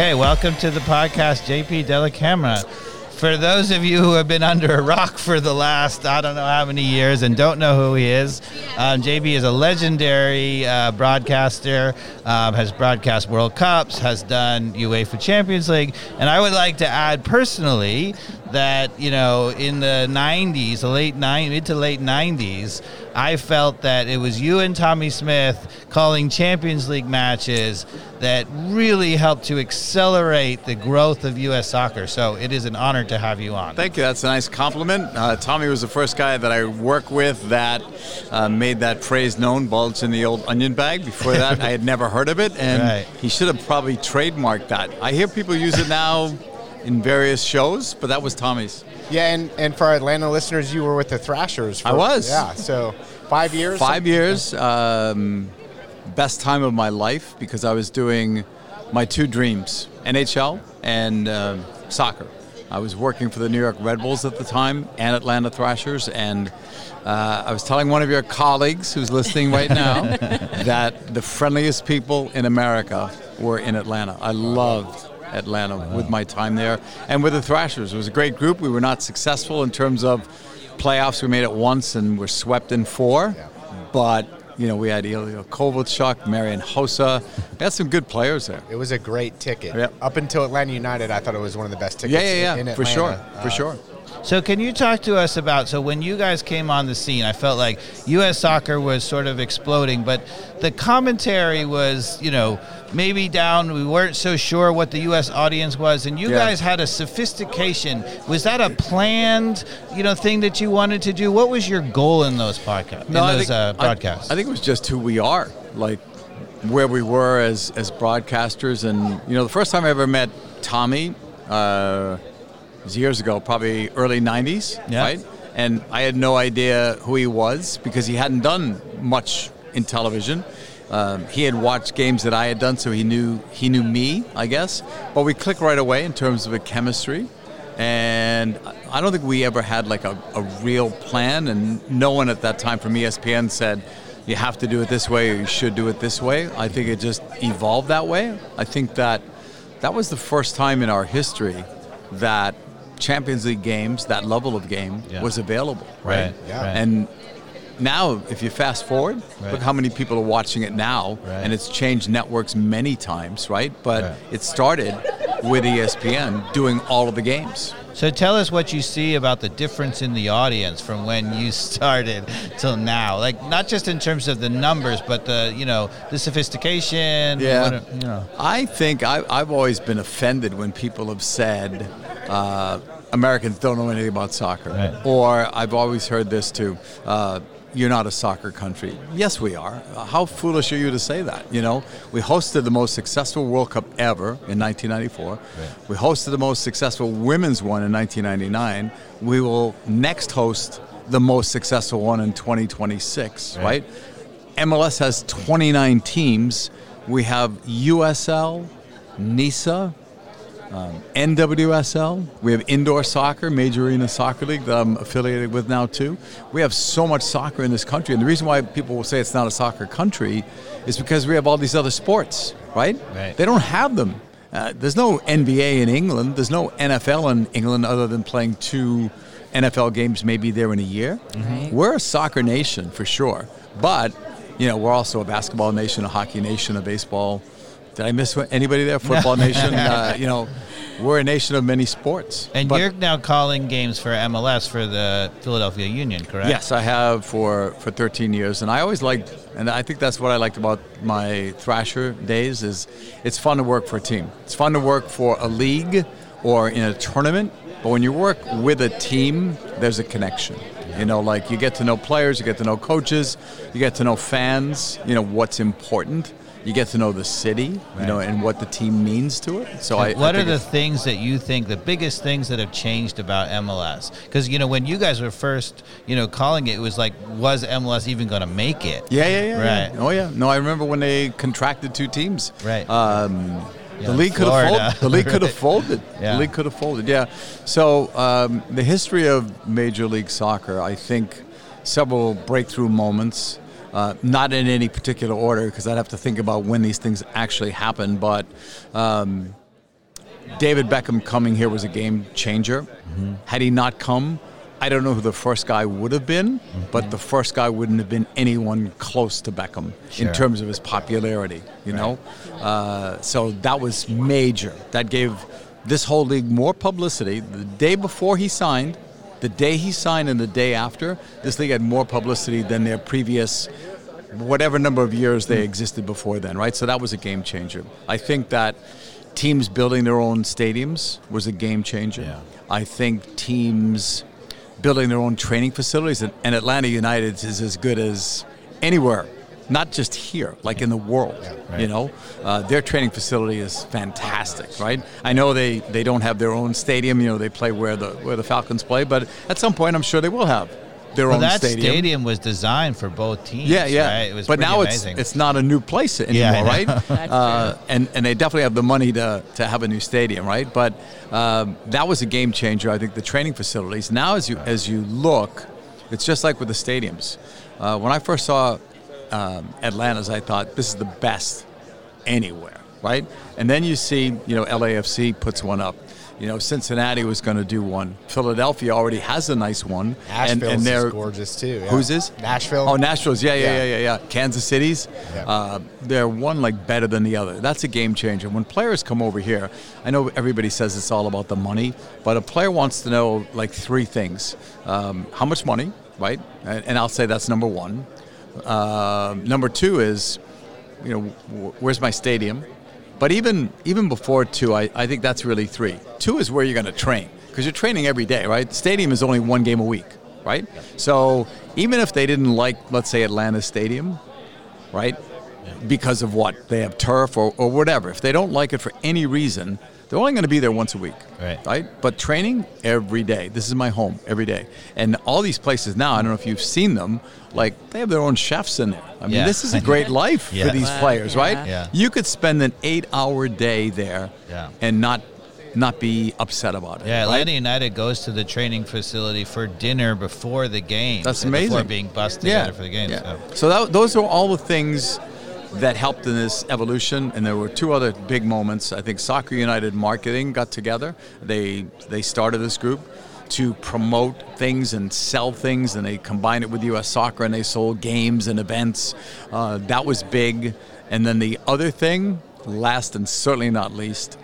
Okay, welcome to the podcast, JP Dellacamera. For those of you who have been under a rock for the last, I don't know how many years and don't know who he is, um, JP is a legendary uh, broadcaster, um, has broadcast World Cups, has done UEFA Champions League. And I would like to add personally that, you know, in the 90s, the late 90s, mid to late 90s, I felt that it was you and Tommy Smyth calling Champions League matches that really helped to accelerate the growth of U.S. soccer. So it is an honor to have you on. Thank you. That's a nice compliment. Uh, Tommy was the first guy that I worked with that uh, made that phrase known, bulge in the old onion bag. Before that, I had never heard of it, and right. he should have probably trademarked that. I hear people use it now in various shows, but that was Tommy's. Yeah, and, and for our Atlanta listeners, you were with the Thrashers. For, I was. Yeah, so five years. Five years. Um, best time of my life because I was doing my two dreams: NHL and uh, soccer. I was working for the New York Red Bulls at the time and Atlanta Thrashers, and uh, I was telling one of your colleagues who's listening right now that the friendliest people in America were in Atlanta. I loved Atlanta with my time there and with the Thrashers. It was a great group. We were not successful in terms of playoffs. We made it once and were swept in four, but you know, we had Ilya Kovalchuk, Marian Hossa. We had some good players there. It was a great ticket. Yep. Up until Atlanta United, I thought it was one of the best tickets. Yeah, yeah, yeah, for sure, uh, for sure. So, can you talk to us about? So, when you guys came on the scene, I felt like U.S. soccer was sort of exploding, but the commentary was, you know, maybe down. We weren't so sure what the U.S. audience was, and you yeah. guys had a sophistication. Was that a planned, you know, thing that you wanted to do? What was your goal in those podcasts? No, in those think, uh, broadcasts? I, I think it was just who we are, like where we were as as broadcasters, and you know, the first time I ever met Tommy. Uh, years ago, probably early 90s, yeah. right? And I had no idea who he was because he hadn't done much in television. Um, he had watched games that I had done, so he knew he knew me, I guess. But we clicked right away in terms of a chemistry, and I don't think we ever had like a, a real plan. And no one at that time from ESPN said you have to do it this way or you should do it this way. I think it just evolved that way. I think that that was the first time in our history that Champions League games, that level of game yeah. was available, right? right. Yeah. And now, if you fast forward, right. look how many people are watching it now, right. and it's changed networks many times, right? But right. it started with ESPN doing all of the games. So tell us what you see about the difference in the audience from when you started till now. Like not just in terms of the numbers, but the you know the sophistication. Yeah. What, you know. I think I, I've always been offended when people have said uh, Americans don't know anything about soccer. Right. Or I've always heard this too. Uh, you're not a soccer country. Yes, we are. How foolish are you to say that? You know, we hosted the most successful World Cup ever in 1994. Right. We hosted the most successful women's one in 1999. We will next host the most successful one in 2026, right? right? MLS has 29 teams. We have USL, NISA, um, NWSL. We have indoor soccer, Major Arena Soccer League that I'm affiliated with now too. We have so much soccer in this country, and the reason why people will say it's not a soccer country is because we have all these other sports, right? right. They don't have them. Uh, there's no NBA in England. There's no NFL in England other than playing two NFL games maybe there in a year. Mm-hmm. We're a soccer nation for sure, but you know we're also a basketball nation, a hockey nation, a baseball did I miss anybody there? Football Nation. Uh, you know, we're a nation of many sports. And but you're now calling games for MLS for the Philadelphia Union, correct? Yes, I have for for 13 years, and I always liked, and I think that's what I liked about my Thrasher days is it's fun to work for a team. It's fun to work for a league or in a tournament, but when you work with a team, there's a connection. You know, like you get to know players, you get to know coaches, you get to know fans. You know what's important you get to know the city, right. you know, and what the team means to it. So, I, what I are the things that you think the biggest things that have changed about MLS? Because you know, when you guys were first, you know, calling it, it was like, was MLS even going to make it? Yeah, yeah, yeah. Right. Yeah. Oh yeah. No, I remember when they contracted two teams. Right. Um, the league could have folded. The league could have folded. yeah. The league could have folded. Yeah. So um, the history of Major League Soccer, I think, several breakthrough moments. Uh, not in any particular order because I'd have to think about when these things actually happen. But um, David Beckham coming here was a game changer. Mm-hmm. Had he not come, I don't know who the first guy would have been, mm-hmm. but the first guy wouldn't have been anyone close to Beckham sure. in terms of his popularity, you right. know? Uh, so that was major. That gave this whole league more publicity. The day before he signed, the day he signed, and the day after, this league had more publicity than their previous whatever number of years they existed before then, right? So that was a game changer. I think that teams building their own stadiums was a game changer. Yeah. I think teams building their own training facilities, and, and Atlanta United is as good as anywhere not just here, like in the world. Yeah, right. You know, uh, their training facility is fantastic, right? I know they, they don't have their own stadium. You know, they play where the where the Falcons play, but at some point, I'm sure they will have their well, own that stadium. stadium was designed for both teams. Yeah, yeah. Right? It was but now amazing. it's it's not a new place anymore, yeah, right? uh, and and they definitely have the money to to have a new stadium, right? But um, that was a game changer. I think the training facilities. Now, as you as you look, it's just like with the stadiums. Uh, when I first saw um, Atlanta's, I thought this is the best anywhere, right? And then you see, you know, LAFC puts one up. You know, Cincinnati was going to do one. Philadelphia already has a nice one. Nashville's and, and they're gorgeous too. Yeah. Who's this? Nashville. Oh, Nashville's. Yeah, yeah, yeah, yeah, yeah. Kansas City's. Yeah. Uh, they're one like better than the other. That's a game changer. When players come over here, I know everybody says it's all about the money, but a player wants to know like three things: um, how much money, right? And, and, I'll say that's number one. Uh, number two is, you know, where's my stadium? But even even before two, I, I think that's really three. Two is where you're going to train because you're training every day, right? The stadium is only one game a week, right? So even if they didn't like, let's say, Atlanta Stadium, right? Because of what? They have turf or, or whatever. If they don't like it for any reason, they're only going to be there once a week, right? Right. But training every day. This is my home every day, and all these places now. I don't know if you've seen them. Like they have their own chefs in there. I mean, yeah. this is a great life yeah. for these players, yeah. right? Yeah. You could spend an eight-hour day there, yeah. and not not be upset about it. Yeah, right? Atlanta United goes to the training facility for dinner before the game. That's amazing. Before being busted together for the game. Yeah. So, so that, those are all the things that helped in this evolution. And there were two other big moments. I think Soccer United Marketing got together. They they started this group to promote things and sell things, and they combined it with U.S. Soccer, and they sold games and events. Uh, that was big. And then the other thing, last and certainly not least,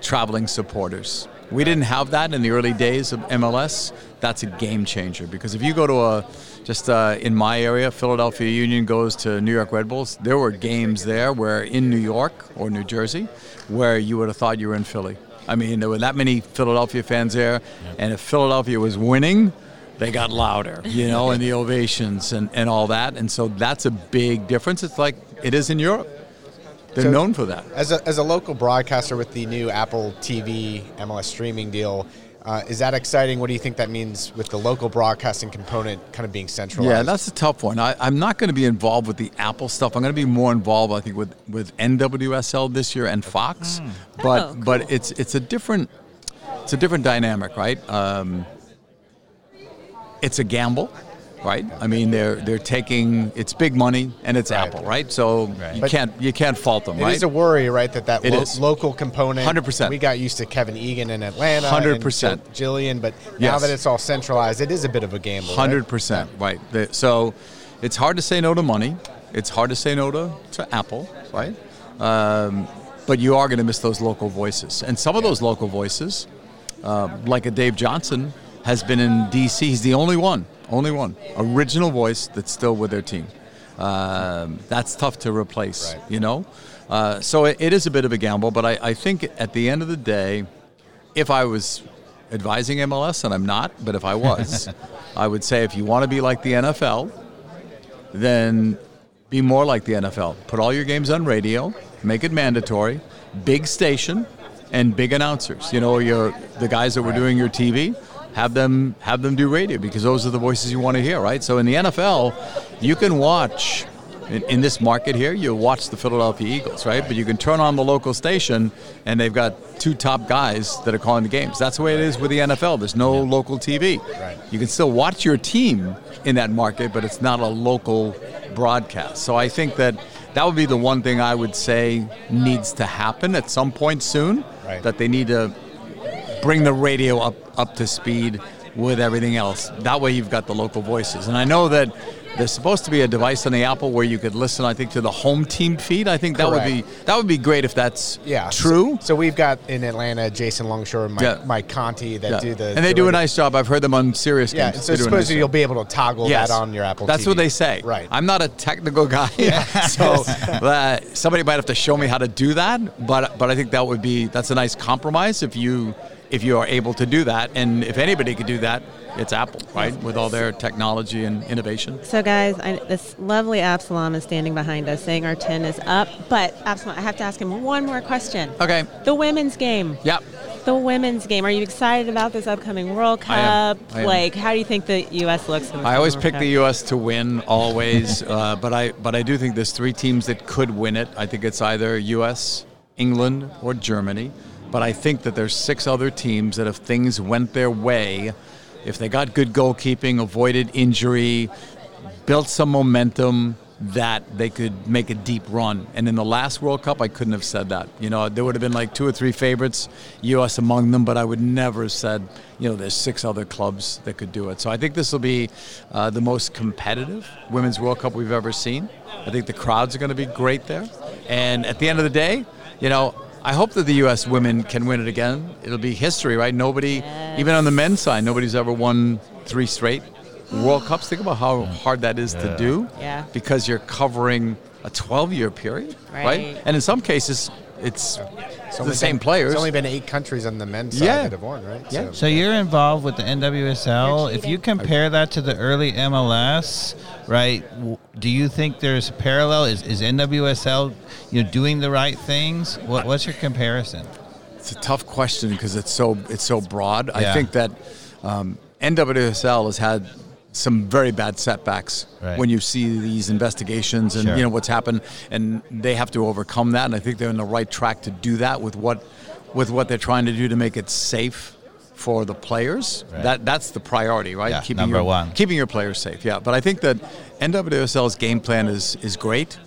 traveling supporters. We didn't have that in the early days of MLS. That's a game changer because if you go to a just uh, in my area, Philadelphia Union goes to New York Red Bulls. There were games there where in New York or New Jersey where you would have thought you were in Philly. I mean, there were that many Philadelphia fans there, and if Philadelphia was winning, they got louder, you know, and the ovations and, and all that. And so that's a big difference. It's like it is in Europe. They're so known for that. As a, as a local broadcaster with the new Apple TV MLS streaming deal, uh, is that exciting? What do you think that means with the local broadcasting component kind of being centralized? Yeah, that's a tough one. I, am not going to be involved with the Apple stuff. I'm going to be more involved, I think, with, with NWSL this year and Fox. Mm. But oh, cool. but it's it's a different it's a different dynamic, right? Um, it's a gamble right? I mean, they're they're taking it's big money and it's right. Apple, right? So right. you but can't you can't fault them, it right? It is a worry, right? That that lo- local component, hundred percent. We got used to Kevin Egan in Atlanta, hundred percent, Jillian, but yes. now that it's all centralized, it is a bit of a gamble. Hundred percent, right? So it's hard to say no to money. It's hard to say no to, to Apple, right? Um, but you are going to miss those local voices, and some of those local voices, uh, like a Dave Johnson, has been in DC. He's the only one only one. Original voice that's still with their team. Um, that's tough to replace, right. you know? Uh, so it, it is a bit of a gamble, but I, I think at the end of the day, if I was advising MLS, and I'm not, but if I was, I would say if you want to be like the NFL, then be more like the NFL. Put all your games on radio, make it mandatory, big station, and big announcers. You know, your the guys that were doing your TV have them have them do radio because those are the voices you want to hear, right? So in the NFL, you can watch in, in, this market here, you watch the Philadelphia Eagles, right? But you can turn on the local station and they've got two top guys that are calling the games. That's the way it is with the NFL. There's no yeah. local TV. Right. You can still watch your team in that market, but it's not a local broadcast. So I think that that would be the one thing I would say needs to happen at some point soon. Right. That they need to bring the radio up up to speed with everything else. That way, you've got the local voices. And I know that there's supposed to be a device on the Apple where you could listen. I think to the home team feed. I think that would be that would be great if that's Yeah, true. So, so we've got in Atlanta Jason Longshore and Mike, Yeah. Mike Conti that Yeah. do the and they the do a nice job. I've heard them on Sirius Yeah, games. so do nice you'll be able to toggle Yes. that on your Apple. That's TV. what they say. Right. I'm not a technical guy, so uh, somebody might have to show me how to do that. But but I think that would be that's a nice compromise if you if you are able to do that, and if anybody could do that, it's Apple, right? With all their technology and innovation. So, guys, I, this lovely Absalom is standing behind us saying our 10 is up. But, Absalom, I have to ask him one more question. Okay. The women's game. Yep. The women's game. Are you excited about this upcoming World Cup? I am. I am. Like, how do you think the U.S. looks? I always World pick Cup? the U.S. to win, always. uh, but I but I do think there's three teams that could win it. I think it's either U.S., England, or Germany. But I think that there's six other teams that if things went their way, if they got good goalkeeping, avoided injury, built some momentum, that they could make a deep run. And in the last World Cup, I couldn't have said that. You know, there would have been like two or three favorites, U.S. among them, but I would never have said, you know, there's six other clubs that could do it. So I think this will be uh, the most competitive Women's World Cup we've ever seen. I think the crowds are going to be great there. And at the end of the day, you know, I hope that the U.S. women can win it again. It'll be history, right? Nobody, even on the men's side, nobody's ever won three straight World Cups. Think about how hard that is to do. Yeah. Because you're covering a 12-year period, right? Right. And in some cases, it's It's the same been- players. It's only been eight countries on the men's side Yeah. that have won, right? Yeah. So you're involved with the NWSL. If you compare that to the early MLS, right? Do you think there's a parallel? Is, is NWSL, you know, doing the right things? What, what's your comparison? It's a tough question because it's so it's so broad. I think that um, NWSL has had some very bad setbacks Right. when you see these investigations and Sure. you know what's happened, and they have to overcome that. And I think they're on the right track to do that with what with what they're trying to do to make it safe for the players. Right. That that's the priority, right? Yeah, keeping number your, one. keeping your players safe. Yeah, but I think that NWSL's game plan is is great.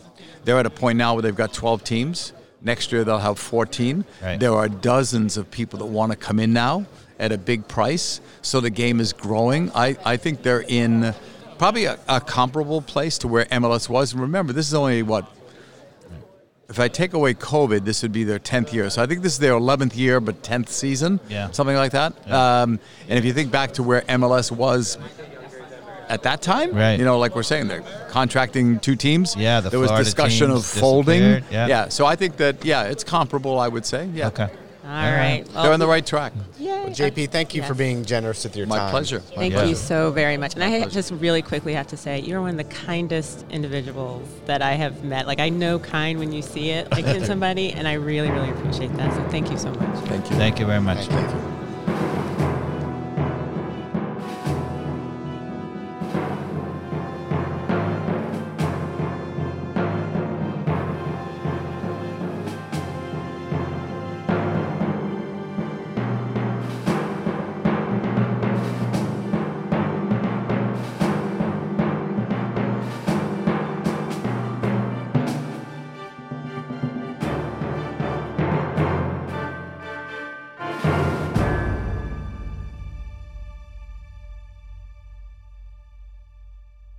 They're at a point now where they've got 12 teams. Next year they'll have 14. Right. There are dozens of people that want to come in now at a big price. So the game is growing. I, I think they're in probably a, a comparable place to where MLS was. And remember, this is only what if I take away COVID, this would be their 10th year. So I think this is their 11th year, but 10th season, Yeah. something like that. Um, and if you think back to where MLS was at that time, Right. you know, like we're saying, they're contracting two teams. Yeah, the there was Florida discussion of folding. disappeared, yeah. so I think that yeah, it's comparable. I would say. Yeah, Okay. All right. they're on the right track. Yay. Well, JP, thank you for being generous with your My time. My pleasure. Thank Yeah. you so very much. And I pleasure. just really quickly have to say, you're one of the kindest individuals that I have met. Like, I know kind when you see it, like in somebody, and I really, really appreciate that. So thank you so much. Thank you. Thank you very much. Thank you.